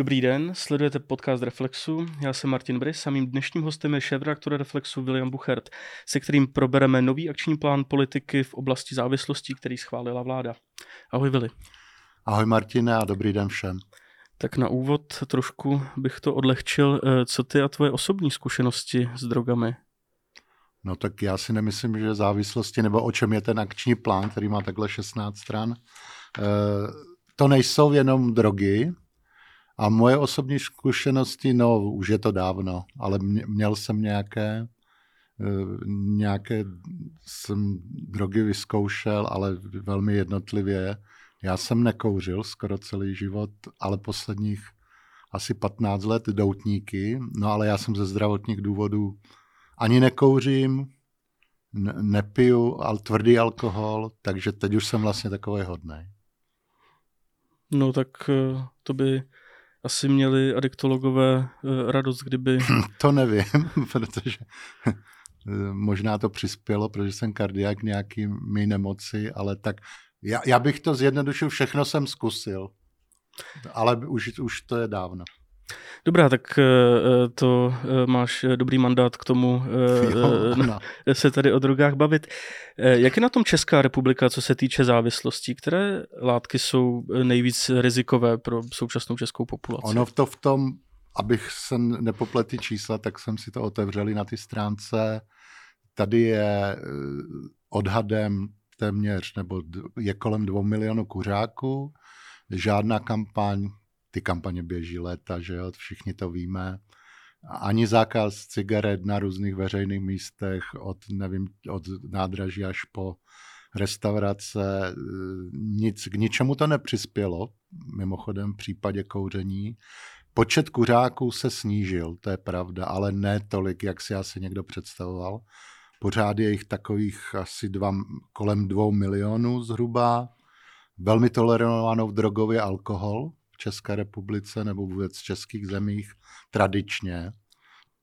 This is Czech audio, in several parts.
Dobrý den, sledujete podcast Reflexu. Já jsem Martin Brys a mým dnešním hostem je šéf Reflexu William Buchert, se kterým probereme nový akční plán politiky v oblasti závislostí, který schválila vláda. Ahoj Vili. Ahoj Martine a dobrý den všem. Tak na úvod trošku bych to odlehčil. Eh, co ty a tvoje osobní zkušenosti s drogami? No tak já si nemyslím, že závislosti, nebo o čem je ten akční plán, který má takhle 16 stran, eh, to nejsou jenom drogy, a moje osobní zkušenosti, no už je to dávno, ale měl jsem nějaké, eh, nějaké jsem drogy vyzkoušel, ale velmi jednotlivě. Já jsem nekouřil skoro celý život, ale posledních asi 15 let doutníky, no ale já jsem ze zdravotních důvodů ani nekouřím, nepiju ale tvrdý alkohol, takže teď už jsem vlastně takový hodný. No tak eh, to by asi měli adiktologové eh, radost, kdyby... To nevím, protože eh, možná to přispělo, protože jsem kardiák nějakými nemoci, ale tak já, já bych to zjednodušil, všechno jsem zkusil, ale už, už to je dávno. Dobrá, tak eh, eh, to eh, máš dobrý mandát k tomu jo, se tady o drogách bavit. Jak je na tom Česká republika, co se týče závislostí? Které látky jsou nejvíc rizikové pro současnou českou populaci? Ono to v tom, abych se nepopletl čísla, tak jsem si to otevřeli na ty stránce. Tady je odhadem téměř, nebo je kolem dvou milionů kuřáků. Žádná kampaň ty kampaně běží léta, že jo, všichni to víme. Ani zákaz cigaret na různých veřejných místech, od, nevím, od nádraží až po restaurace, nic, k ničemu to nepřispělo, mimochodem v případě kouření. Počet kuřáků se snížil, to je pravda, ale ne tolik, jak si asi někdo představoval. Pořád je jich takových asi dva, kolem dvou milionů zhruba. Velmi tolerovanou drogově alkohol, České republice nebo vůbec českých zemích tradičně.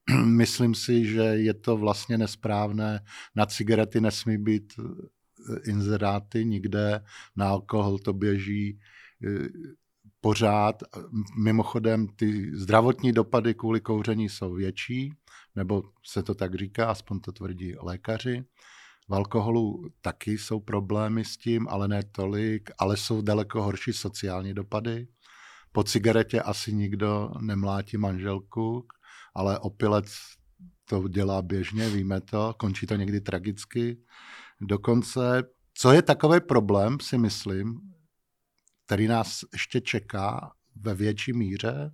Myslím si, že je to vlastně nesprávné. Na cigarety nesmí být eh, inzeráty nikde, na alkohol to běží eh, pořád. Mimochodem, ty zdravotní dopady kvůli kouření jsou větší, nebo se to tak říká, aspoň to tvrdí lékaři. V alkoholu taky jsou problémy s tím, ale ne tolik, ale jsou daleko horší sociální dopady. Po cigaretě asi nikdo nemlátí manželku, ale opilec to dělá běžně, víme to, končí to někdy tragicky. Dokonce, co je takový problém, si myslím, který nás ještě čeká ve větší míře,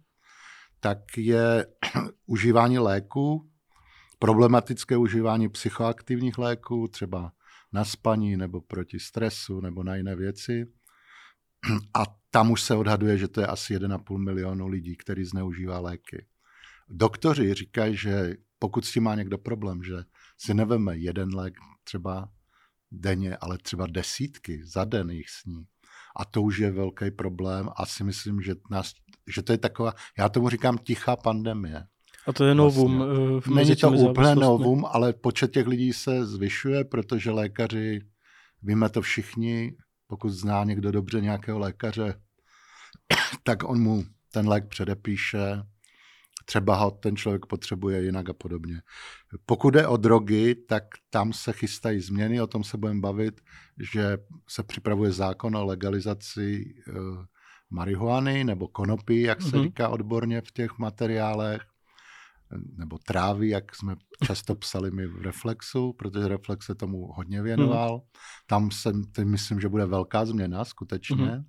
tak je užívání léků, problematické užívání psychoaktivních léků, třeba na spaní nebo proti stresu nebo na jiné věci. A tam už se odhaduje, že to je asi 1,5 milionu lidí, který zneužívá léky. Doktoři říkají, že pokud s tím má někdo problém, že si neveme jeden lék třeba denně, ale třeba desítky za den jich sní. A to už je velký problém a si myslím, že, nás, že to je taková, já tomu říkám tichá pandemie. A to je novum. Vlastně. V Není to úplně novum, ale počet těch lidí se zvyšuje, protože lékaři, víme to všichni, pokud zná někdo dobře nějakého lékaře, tak on mu ten lék předepíše, třeba ho ten člověk potřebuje jinak a podobně. Pokud jde o drogy, tak tam se chystají změny, o tom se budeme bavit, že se připravuje zákon o legalizaci uh, marihuany nebo konopí, jak se mm-hmm. říká odborně v těch materiálech, nebo trávy, jak jsme často psali my v Reflexu, protože Reflex se tomu hodně věnoval. Mm. Tam se, myslím, že bude velká změna skutečně. Mm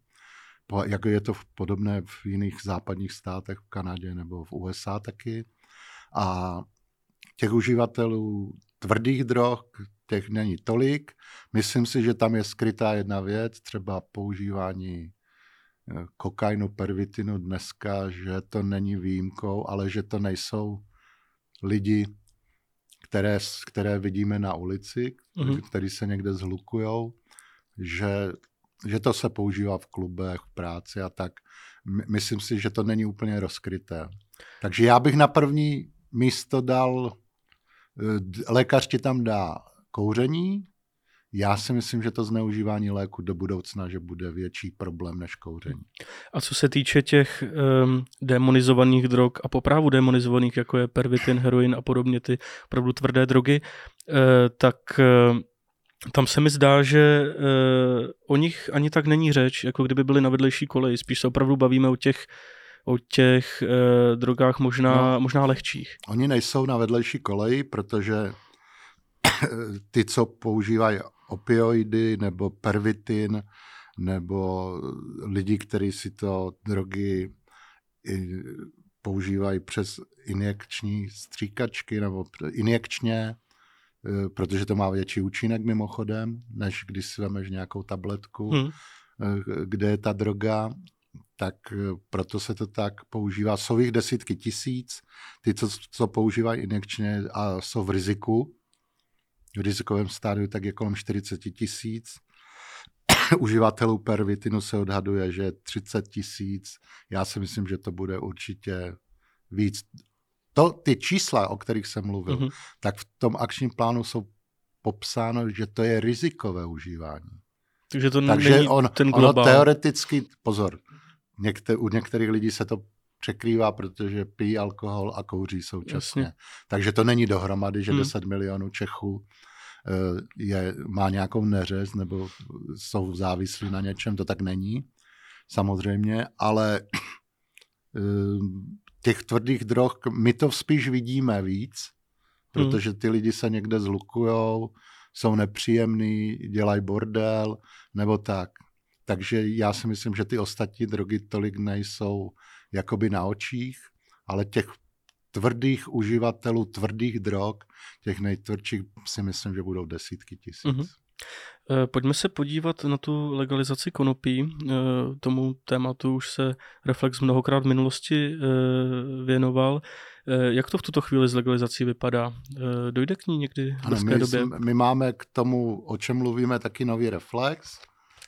jako je to podobné v jiných západních státech, v Kanadě nebo v USA taky. A těch uživatelů tvrdých drog, těch není tolik. Myslím si, že tam je skrytá jedna věc, třeba používání eh, kokainu, pervitinu dneska, že to není výjimkou, ale že to nejsou lidi, které, které vidíme na ulici, mm-hmm. kteří se někde zhlukujou, že že to se používá v klubech, v práci a tak. Myslím si, že to není úplně rozkryté. Takže já bych na první místo dal, eh, lékař ti tam dá kouření, já si myslím, že to zneužívání léku do budoucna, že bude větší problém než kouření. A co se týče těch um, demonizovaných drog a poprávu demonizovaných, jako je pervitin, heroin a podobně ty opravdu tvrdé drogy, uh, tak uh, tam se mi zdá, že uh, o nich ani tak není řeč, jako kdyby byly na vedlejší koleji. Spíš se opravdu bavíme o těch o těch uh, drogách možná, no, možná lehčích. Oni nejsou na vedlejší koleji, protože ty, co používají opioidy nebo pervitin, nebo lidi, kteří si to drogy používají přes injekční stříkačky nebo injekčně, e, protože to má větší účinek mimochodem, než když si vemeš nějakou tabletku, hmm. E, kde je ta droga, tak e, proto se to tak používá. Jsou jich desítky tisíc, ty, co, co používají injekčně a jsou v riziku, v rizikovém stádiu, tak je kolem 40 tisíc. Uživatelů pervitinu se odhaduje, že 30 tisíc. Já si myslím, že to bude určitě víc. To, ty čísla, o kterých jsem mluvil, mm-hmm. tak v tom akčním plánu jsou popsáno, že to je rizikové užívání. Takže to Takže není on, ten globál. Ono teoreticky, pozor, někter, u některých lidí se to překrývá, protože pijí alkohol a kouří současně. Jasně. Takže to není dohromady, že hmm. 10 milionů Čechů eh, je, má nějakou neřez nebo jsou závislí na něčem, to tak není, samozřejmě, ale eh, těch tvrdých drog, my to spíš vidíme víc, hmm. protože ty lidi se někde zlukujou, jsou nepříjemný, dělají bordel, nebo tak. Takže já si myslím, že ty ostatní drogy tolik nejsou jakoby na očích, ale těch tvrdých uživatelů tvrdých drog, těch nejtvrdších si myslím, že budou desítky tisíc. Mm-hmm. Pojďme se podívat na tu legalizaci konopí. Eh, tomu tématu už se Reflex mnohokrát v minulosti eh, věnoval. Jak to v tuto chvíli s legalizací vypadá? Dojde k ní někdy v ano, my, době? My máme k tomu, o čem mluvíme, taky nový Reflex.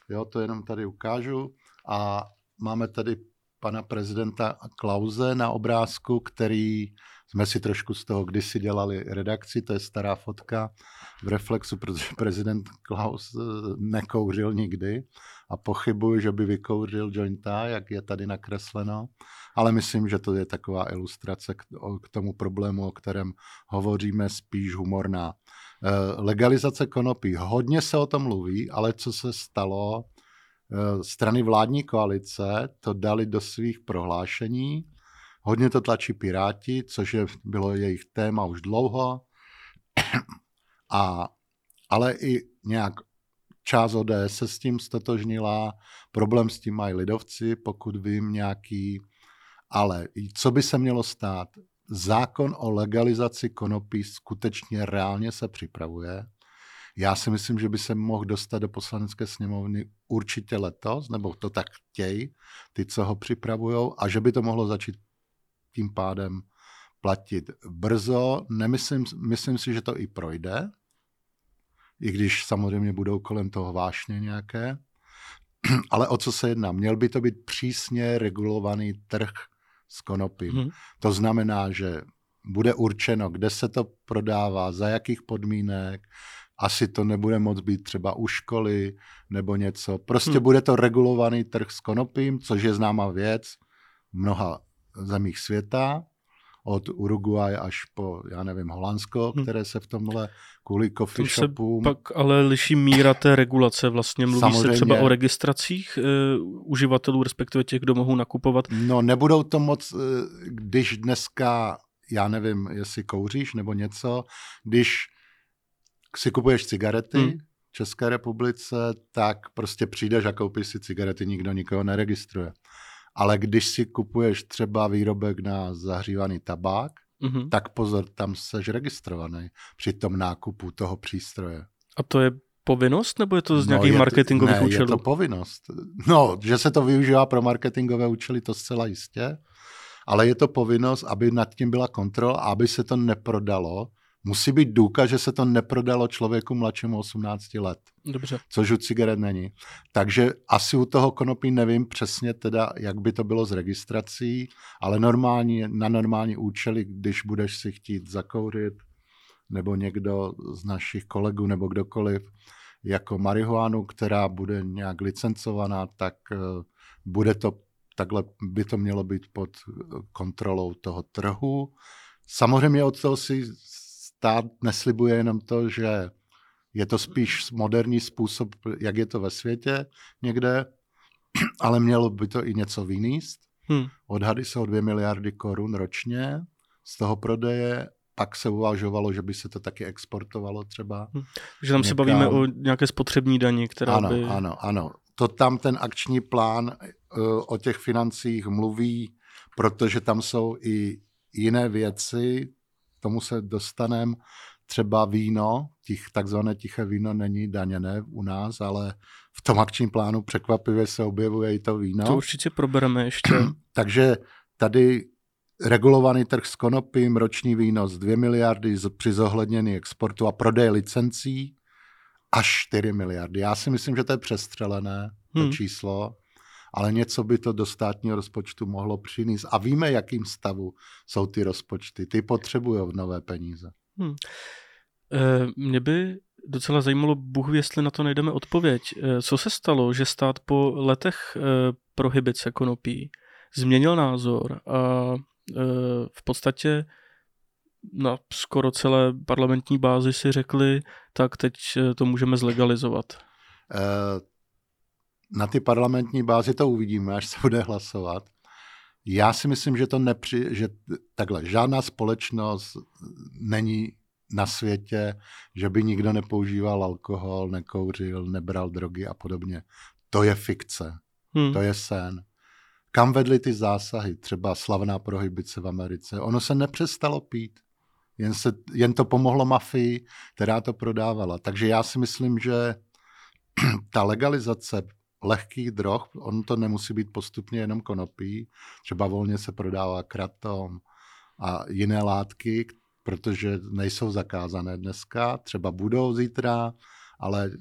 Jo, to jenom tady ukážu. A máme tady pana prezidenta Klauze na obrázku, který jsme si trošku z toho kdysi dělali redakci, to je stará fotka v Reflexu, protože prezident Klaus eh, nekouřil nikdy a pochybuji, že by vykouřil jointa, jak je tady nakresleno, ale myslím, že to je taková ilustrace k, tomu problému, o kterém hovoříme, spíš humorná. Eh, legalizace konopí. Hodně se o tom mluví, ale co se stalo, Eh, strany vládní koalice to dali do svých prohlášení. Hodně to tlačí Piráti, což je, bylo jejich téma už dlouho. A, ale i nějak část ODS se s tím stotožnila, problém s tím mají lidovci, pokud vím nějaký. Ale co by se mělo stát? Zákon o legalizaci konopí skutečně reálně se připravuje. Já si myslím, že by se mohl dostat do poslanecké sněmovny určitě letos, nebo to tak chtějí, ty, co ho připravují, a že by to mohlo začít tím pádem platit brzo. Nemyslím, myslím si, že to i projde, i když samozřejmě budou kolem toho vášně nějaké. Ale o co se jedná? Měl by to být přísně regulovaný trh s konopím. Hmm. To znamená, že bude určeno, kde se to prodává, za jakých podmínek, asi to nebude moc být třeba u školy nebo něco. Prostě hmm. bude to regulovaný trh s konopím, což je známá věc v mnoha zemích světa, od Uruguay až po, já nevím, Holandsko, hmm. které se v tomhle kvůli coffee to shopům... pak ale liší míra té regulace vlastně. Mluví Samozřejmě. se třeba o registracích uh, uživatelů, respektive těch, kdo mohou nakupovat. No nebudou to moc, uh, když dneska, já nevím, jestli kouříš nebo něco, když si kupuješ cigarety hmm. v České republice, tak prostě přijdeš a koupíš si cigarety, nikdo nikoho neregistruje. Ale když si kupuješ třeba výrobek na zahřívaný tabák, mm-hmm. tak pozor, tam seš registrovaný při tom nákupu toho přístroje. A to je povinnost, nebo je to z no, nějakých marketingových ne, účelů? je to povinnost. No, že se to využívá pro marketingové účely, to zcela jistě, ale je to povinnost, aby nad tím byla kontrola, aby se to neprodalo musí být důkaz, že se to neprodalo člověku mladšímu 18 let. Dobře. Což u cigaret není. Takže asi u toho konopí nevím přesně teda, jak by to bylo s registrací, ale normální, na normální účely, když budeš si chtít zakourit, nebo někdo z našich kolegů, nebo kdokoliv, jako marihuanu, která bude nějak licencovaná, tak bude to takhle by to mělo být pod kontrolou toho trhu. Samozřejmě od toho si stát neslibuje jenom to, že je to spíš moderní způsob, jak je to ve světě někde, ale mělo by to i něco vynést. Hmm. Odhady jsou 2 miliardy korun ročně z toho prodeje, pak se uvažovalo, že by se to taky exportovalo třeba. Hmm. Že tam někam... se bavíme o nějaké spotřební daní, která ano, by... Ano, ano. To tam ten akční plán uh, o těch financích mluví, protože tam jsou i jiné věci, tomu se dostaneme, třeba víno, těch, takzvané tiché víno není daněné u nás, ale v tom akčním plánu překvapivě se objevuje i to víno. To určitě probereme ještě. Takže tady regulovaný trh s konopím, roční výnos 2 miliardy při zohlednění exportu a prodej licencí až 4 miliardy. Já si myslím, že to je přestřelené, to hmm. číslo, ale něco by to do státního rozpočtu mohlo přinést. A víme, jakým stavu jsou ty rozpočty. Ty potřebují nové peníze. Hmm. E, mě by docela zajímalo, Bůh jestli na to najdeme odpověď. E, co se stalo, že stát po letech e, prohybice konopí změnil názor a v podstatě na skoro celé parlamentní bázi si řekli, tak teď to můžeme zlegalizovat. Na ty parlamentní bázi to uvidíme, až se bude hlasovat. Já si myslím, že to nepři, že takhle, žádná společnost není na světě, že by nikdo nepoužíval alkohol, nekouřil, nebral drogy a podobně. To je fikce. Hmm. To je sen. Kam vedly ty zásahy? Třeba slavná prohybice v Americe. Ono se nepřestalo pít. Jen, se, jen to pomohlo mafii, která to prodávala. Takže já si myslím, že ta legalizace lehkých drog, on to nemusí být postupně jenom konopí, třeba volně se prodává kratom a jiné látky, protože nejsou zakázané dneska, třeba budou zítra, ale e,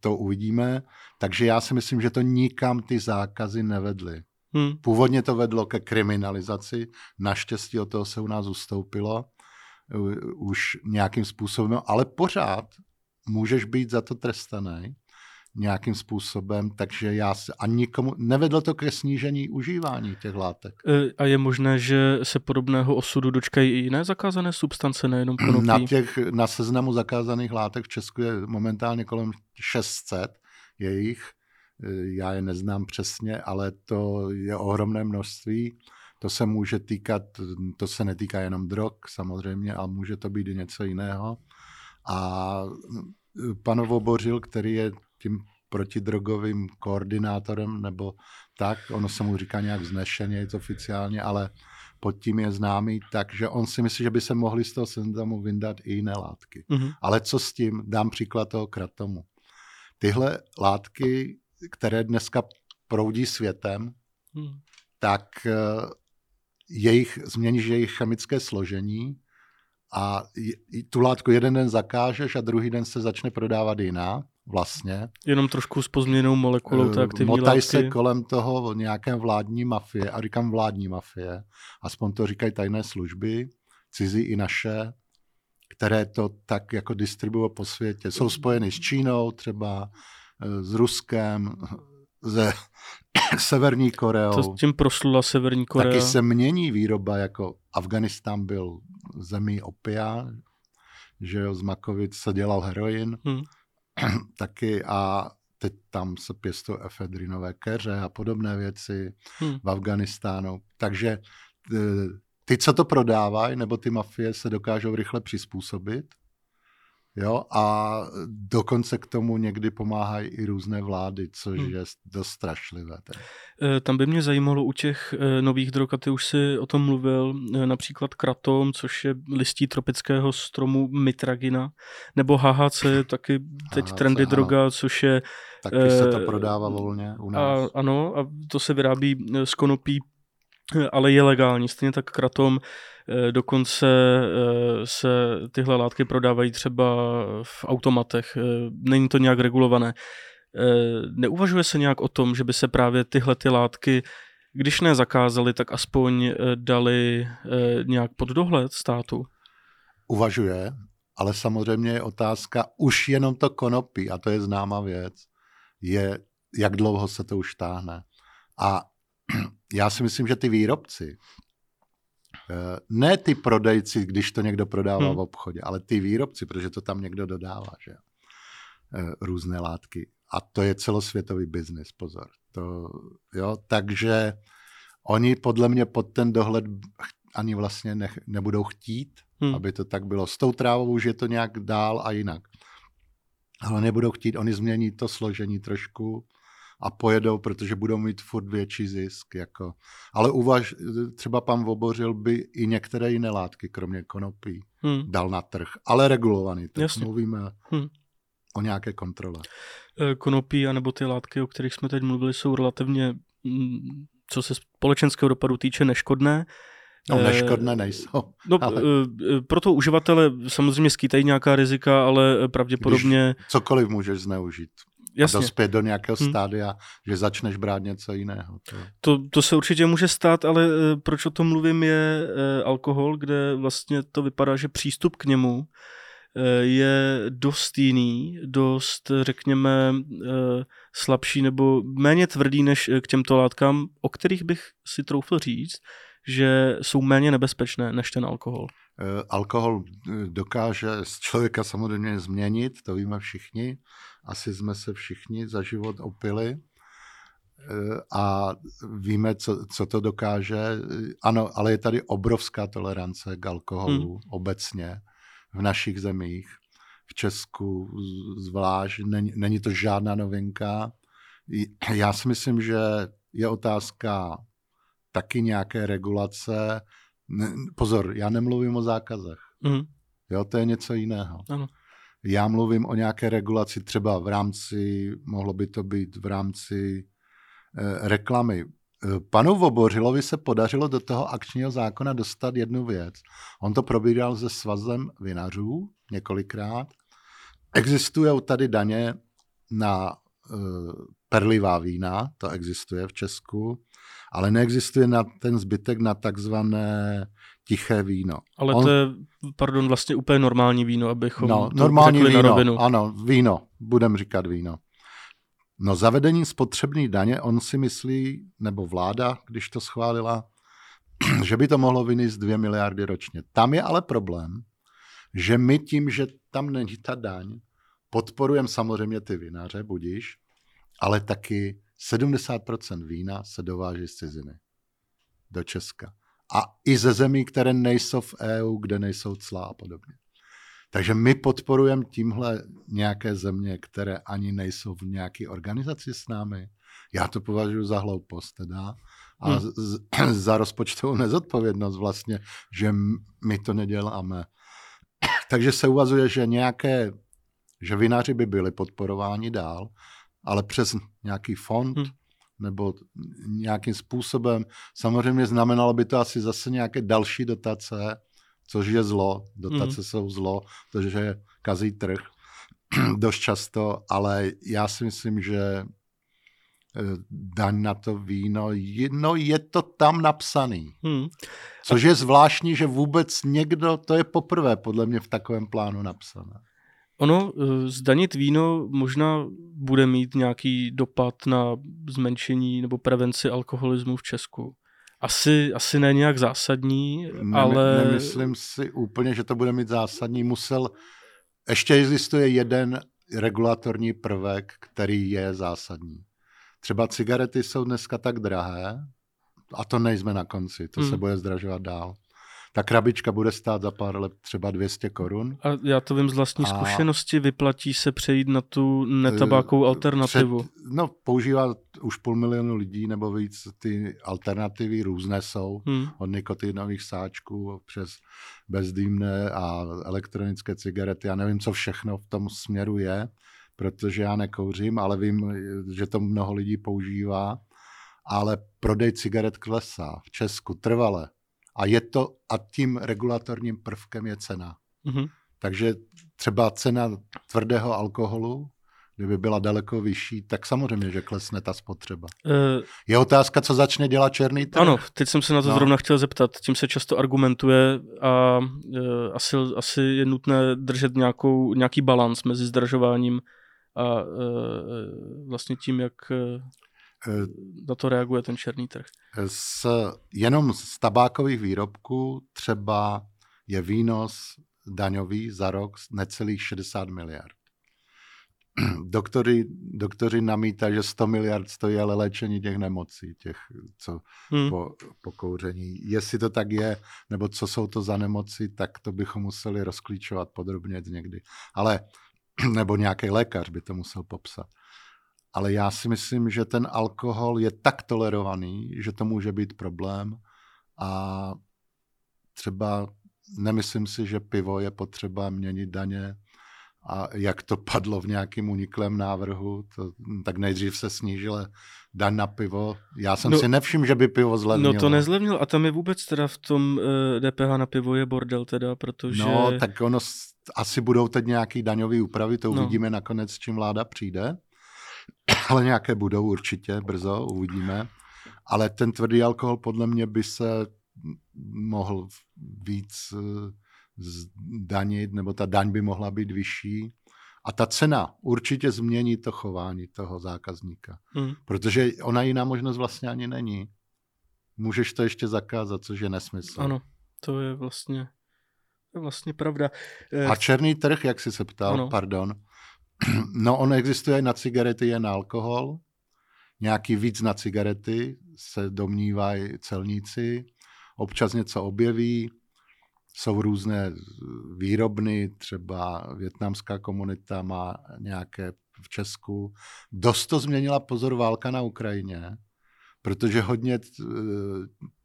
to uvidíme. Takže já si myslím, že to nikam ty zákazy nevedly. Hmm. Původně to vedlo ke kriminalizaci, naštěstí od toho se u nás ustoupilo už nějakým způsobem, ale pořád můžeš být za to trestaný nějakým způsobem, takže já se, a nikomu, nevedlo to ke snížení užívání těch látek. E, a je možné, že se podobného osudu dočkají i jiné zakázané substance, nejenom konopí? Na, těch, na seznamu zakázaných látek v Česku je momentálně kolem 600 jejich, e, já je neznám přesně, ale to je ohromné množství. To se může týkat, to se netýká jenom drog samozřejmě, ale může to být i něco jiného. A pan Vobořil, který je tím protidrogovým koordinátorem, nebo tak, ono se mu říká nějak vznešeně oficiálně, ale pod tím je známý, takže on si myslí, že by se mohli z toho seznamu vyndat i jiné látky. Mm-hmm. Ale co s tím? Dám příklad toho kratomu. Tyhle látky, které dneska proudí světem, mm. tak eh, jejich, změníš jejich chemické složení a tu látku jeden den zakážeš a druhý den se začne prodávat jiná vlastně. Jenom trošku s pozměněnou molekulou té aktivní Motaj látky. se kolem toho nějaké vládní mafie, a říkám vládní mafie, aspoň to říkají tajné služby, cizí i naše, které to tak jako distribuují po světě. Jsou spojeny s Čínou třeba, eh, s Ruskem, ze Severní Koreou. To s tím proslula Severní Korea. Taky se mění výroba, jako Afganistán byl zemí opia, že jo, z Makovic se dělal heroin, hmm. taky a teď tam se pěstují efedrinové keře a podobné věci hmm. v Afganistánu. Takže e, ty, co to prodávají, nebo ty mafie se dokážou rychle přizpůsobit Jo, a dokonce k tomu někdy pomáhají i různé vlády, což hmm. je dost strašlivé. Tedy. E, tam by mě zajímalo u těch e, nových drog, a ty už si o tom mluvil, e, například kratom, což je listí tropického stromu mitragina, nebo HHC, taky teď HHC, trendy ano. droga, což je... Taky se to prodává volně u nás. A, ano, a to se vyrábí z konopí, ale je legální. Stejně tak kratom Eh, dokonce eh, se tyhle látky prodávají třeba v automatech. Eh, není to nějak regulované. Neuvažuje se nějak o tom, že by se právě tyhle ty látky, když ne zakázali, tak aspoň dali nějak pod dohled státu? Uvažuje. ale samozřejmě je otázka, už jenom to konopí, a to je známá věc, je, jak dlouho se to už táhne. A já si myslím, že ty výrobci, eh, ne ty prodejci, když to někdo prodává hmm. v obchodě, ale ty výrobci, protože to tam někdo dodává, že eh, různé látky. A to je celosvětový biznis, pozor. To, jo, takže oni podle mě pod ten dohled ani vlastně ne, nebudou chtít, hmm. aby to tak bylo. S tou trávou už je to nějak dál a jinak. Ale nebudou chtít, oni změní to složení trošku a pojedou, protože budou mít furt větší zisk. Jako. Ale uvaž, třeba pan Vobořil by i některé jiné látky, kromě konopí, hmm. dal na trh, ale regulovaný. Tak Jasně. mluvíme hmm. o nějaké kontrole. Eh, konopí, anebo ty látky, o kterých jsme teď mluvili, jsou relativně, mm, co se společenského dopadu týče, neškodné. No, eh, neškodné nejsou. No, ale... pro toho uživatele samozřejmě skýtají nějaká rizika, ale pravděpodobně... Když cokoliv můžeš zneužít. Jasně. A dospět do nějakého hmm. stádia, že začneš brát něco jiného. To... To, to se určitě může stát, ale proč o tom mluvím je alkohol, kde vlastně to vypadá, že přístup k němu je dost jiný, dost, řekněme, slabší nebo méně tvrdý než k těmto látkám, o kterých bych si troufl říct, že jsou méně nebezpečné než ten alkohol. Alkohol dokáže z člověka samozřejmě změnit, to víme všichni. Asi jsme se všichni za život opili a víme, co, co to dokáže. Ano, ale je tady obrovská tolerance k alkoholu hmm. obecně v našich zemích, v Česku zvlášť, není, není to žádná novinka. Já si myslím, že je otázka taky nějaké regulace. Ne, pozor, já nemluvím o zákazech. Mm. Jo, to je něco jiného. Ano. Já mluvím o nějaké regulaci třeba v rámci, mohlo by to být v rámci eh, reklamy. Eh, panu Vobořilovi se podařilo do toho akčního zákona dostat jednu věc. On to probíral se svazem vinařů několikrát. Existují tady daně na uh, perlivá vína, to existuje v Česku, ale neexistuje na ten zbytek na takzvané tiché víno. Ale On... to je, pardon, vlastně úplně normální víno, abychom no, to normální víno, na rovinu. Ano, víno, budem říkat víno. No zavedení spotřební daně, on si myslí, nebo vláda, když to schválila, že by to mohlo vynést 2 miliardy ročně. Tam je ale problém, že my tím, že tam není ta daň, podporujeme samozřejmě ty vinaře, budíš, ale taky 70% vína se dováží z ciziny do Česka. A i ze zemí, které nejsou v EU, kde nejsou clá a podobně. Takže my podporujeme tímhle nějaké země, které ani nejsou v nějaké organizaci s námi. Já to považuji za hloupost teda a hmm. z, za rozpočtovou nezodpovědnost vlastně, že my to neděláme. Takže se uvazuje, že nějaké, že vinaři by byli podporováni dál, ale přes nějaký fond hmm. nebo nějakým způsobem. Samozřejmě znamenalo by to asi zase nějaké další dotace, což je zlo. Dotace hmm. jsou zlo, protože kazí trh dost často, ale já si myslím, že eh, daň na to víno, no je to tam napsaný. Hmm. Což je zvláštní, že vůbec někdo, to je poprvé podle mě v takovém plánu napsané. Ono, eh, zdanit víno možná bude mít nějaký dopad na zmenšení nebo prevenci alkoholismu v Česku. Asi, asi ne nějak zásadní, ne, ale... Nemyslím si úplně, že to bude mít zásadní. Musel... Ještě existuje jeden regulatorní prvek, který je zásadní. Třeba cigarety jsou dneska tak drahé, a to nejsme na konci, to hmm. se bude zdražovat dál ta krabička bude stát za pár let třeba 200 korun. A já to vím z vlastní a... zkušenosti, vyplatí se přejít na tu netabákovou eh, alternativu. Před, no, používá už půl milionu lidí nebo víc, ty alternativy různé jsou, hmm. od nikotinových sáčků přes bezdýmné a elektronické cigarety. Já nevím, co všechno v tom směru je, protože já nekouřím, ale vím, že to mnoho lidí používá. Ale prodej cigaret klesá v Česku trvale a je to, a tím regulatorním prvkem je cena. Mm-hmm. Takže třeba cena tvrdého alkoholu kdyby byla daleko vyšší, tak samozřejmě, že klesne ta spotřeba. Uh, je otázka, co začne dělat černý trh? Ano, teď jsem se na to no. zrovna chtěl zeptat. Tím se často argumentuje a uh, asi, asi je nutné držet nějakou, nějaký balans mezi zdražováním a uh, vlastně tím, jak uh, na to reaguje ten černý trh. S, jenom z tabákových výrobků třeba je výnos daňový za rok necelých 60 miliard. Doktory, doktory namítají, že 100 miliard stojí ale léčení těch nemocí, těch, co hmm. po, po kouření. Jestli to tak je, nebo co jsou to za nemoci, tak to bychom museli rozklíčovat podrobně někdy. Ale, nebo nějaký lékař by to musel popsat. Ale já si myslím, že ten alkohol je tak tolerovaný, že to může být problém a třeba nemyslím si, že pivo je potřeba měnit daně a jak to padlo v nějakém uniklém návrhu, to, tak nejdřív se snížila daň na pivo. Já jsem no, si nevšiml, že by pivo zlevnilo. No to nezlevnil a tam je vůbec teda v tom uh, eh, DPH na pivo je bordel teda, protože... No tak ono, asi budou teď nějaký daňový úpravy, to no. uvidíme nakonec, čím vláda přijde. Ale nějaké budou určitě brzo, uvidíme. Ale ten tvrdý alkohol podle mě by se mohl víc eh, zdanit, nebo ta daň by mohla být vyšší. A ta cena určitě změní to chování toho zákazníka. Hmm. Protože ona jiná možnost vlastně ani není. Můžeš to ještě zakázat, což je nesmysl. Ano, to je vlastně, to je vlastně pravda. Eh, A černý trh, jak jsi se ptal, ano. pardon. No, on existuje na cigarety, je na alkohol. Nějaký víc na cigarety se domnívají celníci občas něco objeví, jsou různé výrobny, třeba větnamská komunita má nějaké v Česku. Dost to změnila pozor válka na Ukrajině, protože hodně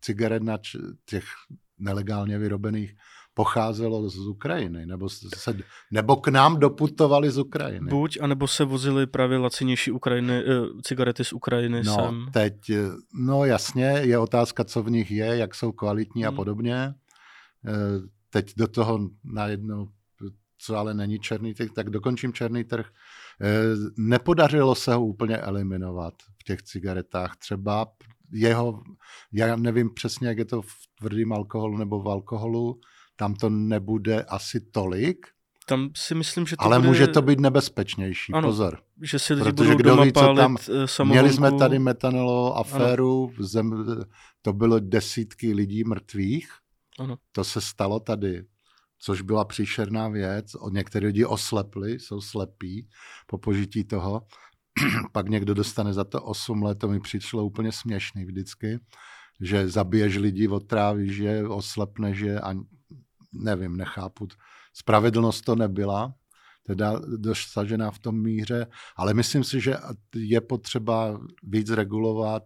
cigaret na těch nelegálně vyrobených pocházelo z Ukrajiny, nebo, se, nebo k nám doputovali z Ukrajiny. Buď, anebo se vozily právě lacinější Ukrajiny, eh, cigarety z Ukrajiny no, sem. teď, eh, no jasně, je otázka, co v nich je, jak jsou kvalitní hmm. a podobně. Eh, teď do toho najednou, co ale není černý trh, tak dokončím černý trh. Nepodařilo se ho úplně eliminovat v těch cigaretách. Třeba jeho, já nevím přesně, jak je to v tvrdém alkoholu nebo v alkoholu, tam to nebude asi tolik. Tam si myslím, že to Ale bude... může to být nebezpečnější, ano, pozor. Že si lidi Protože budou kdo ví, co tam... Samohonku. Eh, Měli jsme tady metanolovou aféru, zem, to bylo desítky lidí mrtvých, ano. to se stalo tady, což byla příšerná věc. Některé lidi oslepli, jsou slepí po požití toho. Pak někdo dostane za to 8 let, to mi přišlo úplně směšný vždycky, že zabiješ lidi, otrávíš je, oslepneš je a nevím, nechápu. Spravedlnost to nebyla, teda dosažená v tom míře, ale myslím si, že je potřeba víc regulovat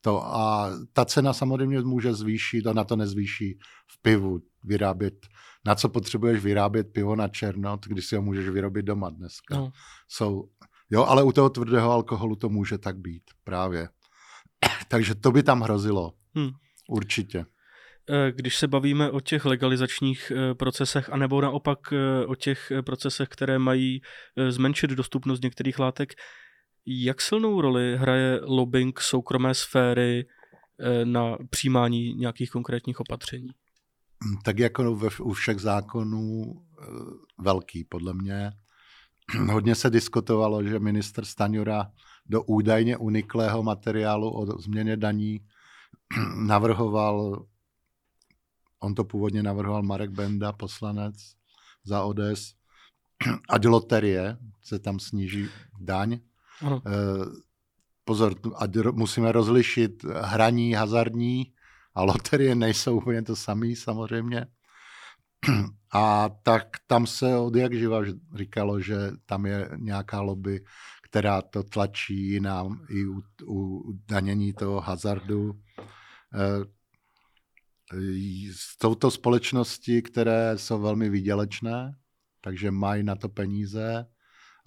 to a ta cena samozřejmě může zvýšit a na to nezvýší v pivu vyrábět. Na co potřebuješ vyrábět pivo na černot, když si ho můžeš vyrobit doma dneska. No. Jsou, jo, ale u toho tvrdého alkoholu to může tak být právě. Takže to by tam hrozilo. Hmm. Určitě. Eh, když se bavíme o těch legalizačních eh, procesech, anebo naopak eh, o těch procesech, které mají zmenšit dostupnost některých látek, jak silnou roli hraje lobbying soukromé sféry na přijímání nějakých konkrétních opatření? Tak jako u všech zákonů velký, podle mě. Hodně se diskutovalo, že minister Staňura do údajně uniklého materiálu o změně daní navrhoval On to původně navrhoval Marek Benda, poslanec za ODS. Ať loterie se tam sníží daň. Ano. E, pozor, ať musíme rozlišit hraní hazardní a loterie nejsou úplně to samé samozřejmě. A tak tam se od jak živa říkalo, že tam je nějaká lobby, která to tlačí nám i u, u danění toho hazardu. Jsou to společnosti, které jsou velmi výdělečné, takže mají na to peníze.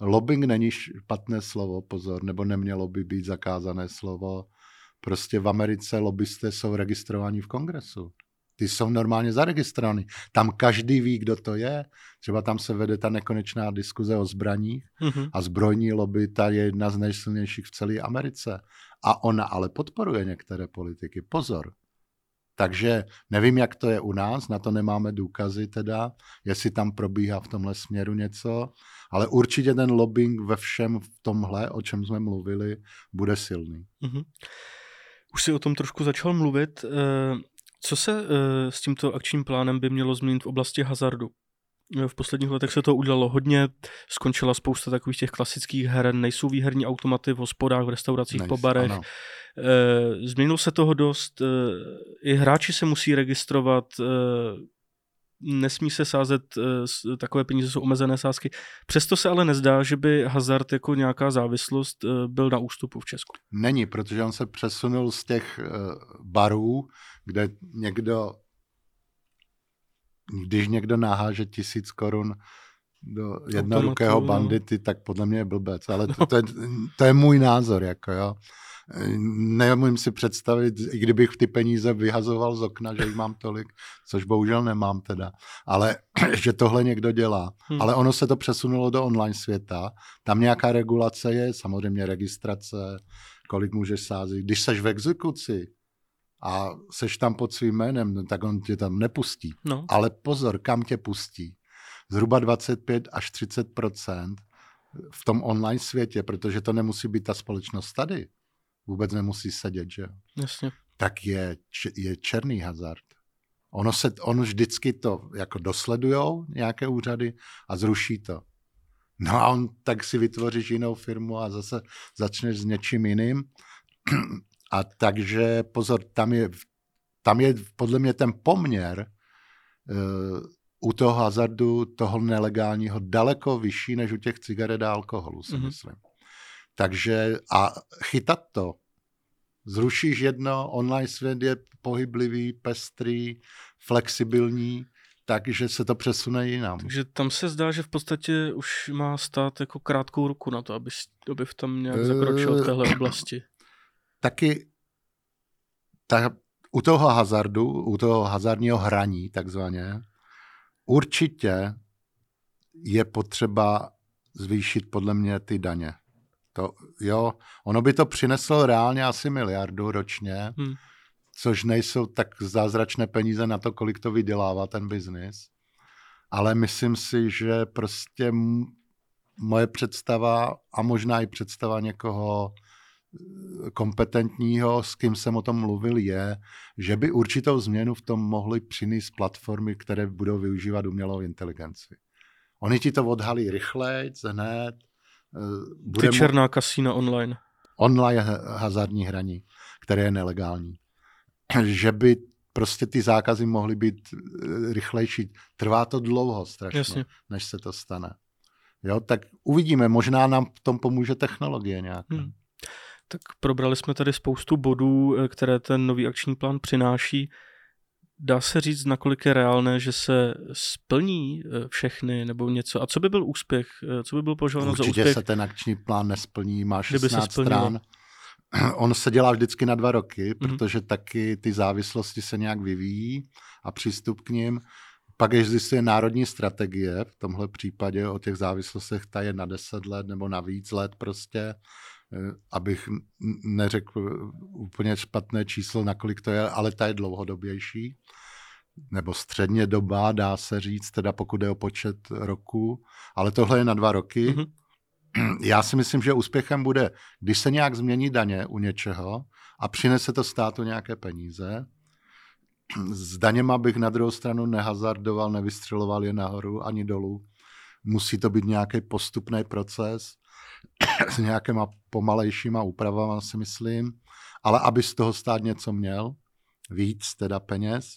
Lobbying není špatné slovo, pozor, nebo nemělo by být zakázané slovo. Prostě v Americe lobbysté jsou registrováni v kongresu. ty jsou normálně zaregistrovaný. Tam každý ví, kdo to je. Třeba tam se vede ta nekonečná diskuze o zbraních mm-hmm. a zbrojní lobby, ta je jedna z nejsilnějších v celé Americe. A ona ale podporuje některé politiky. Pozor. Takže nevím, jak to je u nás, na to nemáme důkazy teda, jestli tam probíhá v tomhle směru něco, ale určitě ten lobbying ve všem v tomhle, o čem jsme mluvili, bude silný. Mm-hmm. Už si o tom trošku začal mluvit. Eh, co se eh, s tímto akčním plánem by mělo změnit v oblasti hazardu? Eh, v posledních letech se to udělalo hodně, skončila spousta takových těch klasických her, nejsou výherní automaty v hospodách, v restauracích, nice, po barech. Ano. Změnilo se toho dost, i hráči se musí registrovat, nesmí se sázet, takové peníze jsou omezené sázky. Přesto se ale nezdá, že by hazard jako nějaká závislost byl na ústupu v Česku. Není, protože on se přesunul z těch barů, kde někdo, když někdo naháže tisíc korun do jednorukého no. bandity, tak podle mě je blbec. Ale to, to, je, to je můj názor, jako jo. Nemůžu si představit, i kdybych ty peníze vyhazoval z okna, že jich mám tolik, což bohužel nemám teda, ale že tohle někdo dělá. Hmm. Ale ono se to přesunulo do online světa, tam nějaká regulace je, samozřejmě registrace, kolik můžeš sázet. Když seš v exekuci a seš tam pod svým jménem, tak on tě tam nepustí. No. Ale pozor, kam tě pustí? Zhruba 25 až 30% v tom online světě, protože to nemusí být ta společnost tady vůbec nemusí sedět, že Jasně. Tak je, je černý hazard. Ono, se, ono vždycky to jako dosledujou nějaké úřady a zruší to. No a on tak si vytvoříš jinou firmu a zase začneš s něčím jiným. A takže pozor, tam je, tam je podle mě ten poměr uh, u toho hazardu, toho nelegálního, daleko vyšší než u těch cigaret a alkoholu, si mm-hmm. myslím. Takže a chytat to, zrušíš jedno, online svět je pohyblivý, pestrý, flexibilní, takže se to přesune jinam. Takže tam se zdá, že v podstatě už má stát jako krátkou ruku na to, aby, aby v tam nějak zakročil v téhle oblasti. Taky ta, u toho hazardu, u toho hazardního hraní takzvaně, určitě je potřeba zvýšit podle mě ty daně. To, jo, ono by to přineslo reálně asi miliardu ročně, hmm. což nejsou tak zázračné peníze na to, kolik to vydělává ten biznis. Ale myslím si, že prostě moje představa a možná i představa někoho kompetentního, s kým jsem o tom mluvil, je, že by určitou změnu v tom mohly přinést platformy, které budou využívat umělou inteligenci. Oni ti to odhalí rychleji, hned, bude Ty černá kasína online. Online hazardní hraní, které je nelegální. Že by prostě ty zákazy mohly být eh, rychlejší. Trvá to dlouho strašně, Jasně. než se to stane. Jo, tak uvidíme, možná nám v tom pomůže technologie nějaká. Hmm. Tak probrali jsme tady spoustu bodů, eh, které ten nový akční plán přináší. Dá se říct, nakolik je reálné, že se splní eh, všechny nebo něco? A co by byl úspěch? Eh, co by byl požadováno za úspěch? Určitě se ten akční plán nesplní, má 16 stran. On se dělá vždycky na dva roky, mm-hmm. protože taky ty závislosti se nějak vyvíjí a přístup k ním. Pak existuje národní strategie, v tomhle případě o těch závislostech ta je na 10 let nebo na víc let prostě. Eh, abych neřekl úplně špatné číslo, nakolik to je, ale ta je dlouhodobější, nebo středně doba, dá se říct, teda pokud je o počet roku, ale tohle je na dva roky. Mm-hmm. Já si myslím, že úspěchem bude, když se nějak změní daně u něčeho a přinese to státu nějaké peníze, s daněma bych na druhou stranu nehazardoval, nevystřeloval je nahoru ani dolů. Musí to být nějaký postupný proces, s nějakýma pomalejšíma úpravama, si myslím, ale aby z toho stát něco měl, víc teda peněz.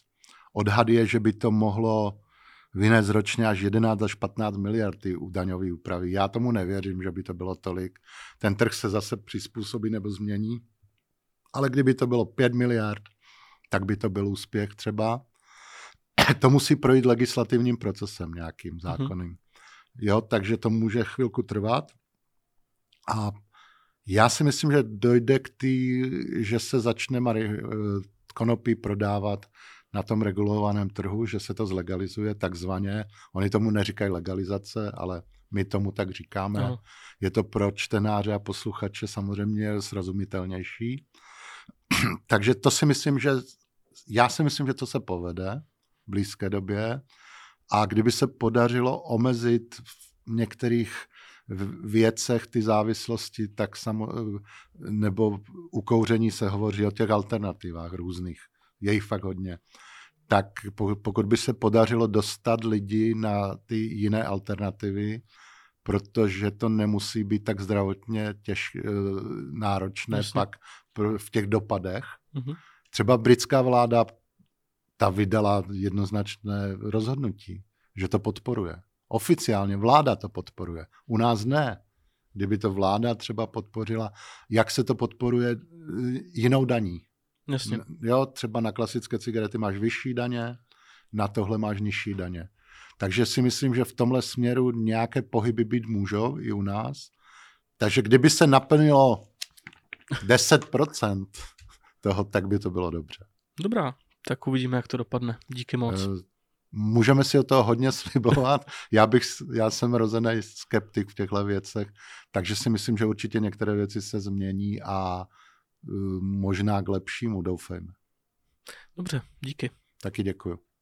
Odhad je, že by to mohlo vynést ročně až 11 až 15 miliard u daňové úpravy. Já tomu nevěřím, že by to bylo tolik. Ten trh se zase přizpůsobí nebo změní. Ale kdyby to bylo 5 miliard, tak by to byl úspěch třeba. To musí projít legislativním procesem nějakým zákonným. Mm-hmm. Jo, takže to může chvilku trvat. A já si myslím, že dojde k tý, že se začne mari- konopí prodávat na tom regulovaném trhu, že se to zlegalizuje takzvaně. Oni tomu neříkají legalizace, ale my tomu tak říkáme. Aha. Je to pro čtenáře a posluchače samozřejmě srozumitelnější. Takže to si myslím, že já si myslím, že to se povede v blízké době. A kdyby se podařilo omezit v některých věcech ty závislosti, tak samo, nebo u kouření se hovoří o těch alternativách různých. Je jich fakt hodně. Tak pokud by se podařilo dostat lidi na ty jiné alternativy, protože to nemusí být tak zdravotně těž, eh, náročné Jasně. pak v těch dopadech. Mm-hmm. Třeba britská vláda ta vydala jednoznačné rozhodnutí, že to podporuje. Oficiálně vláda to podporuje. U nás ne. Kdyby to vláda třeba podpořila, jak se to podporuje eh, jinou daní. Jasně. Jo, třeba na klasické cigarety máš vyšší daně, na tohle máš nižší daně. Takže si myslím, že v tomhle směru nějaké pohyby být můžou i u nás. Takže kdyby se naplnilo 10% toho, tak by to bylo dobře. Dobrá, tak uvidíme, jak to dopadne. Díky moc. Můžeme si o toho hodně slibovat. Já, bych, já jsem rozený skeptik v těchto věcech, takže si myslím, že určitě některé věci se změní a uh, možná k lepšímu, doufejme. Dobře, díky. Taky děkuji.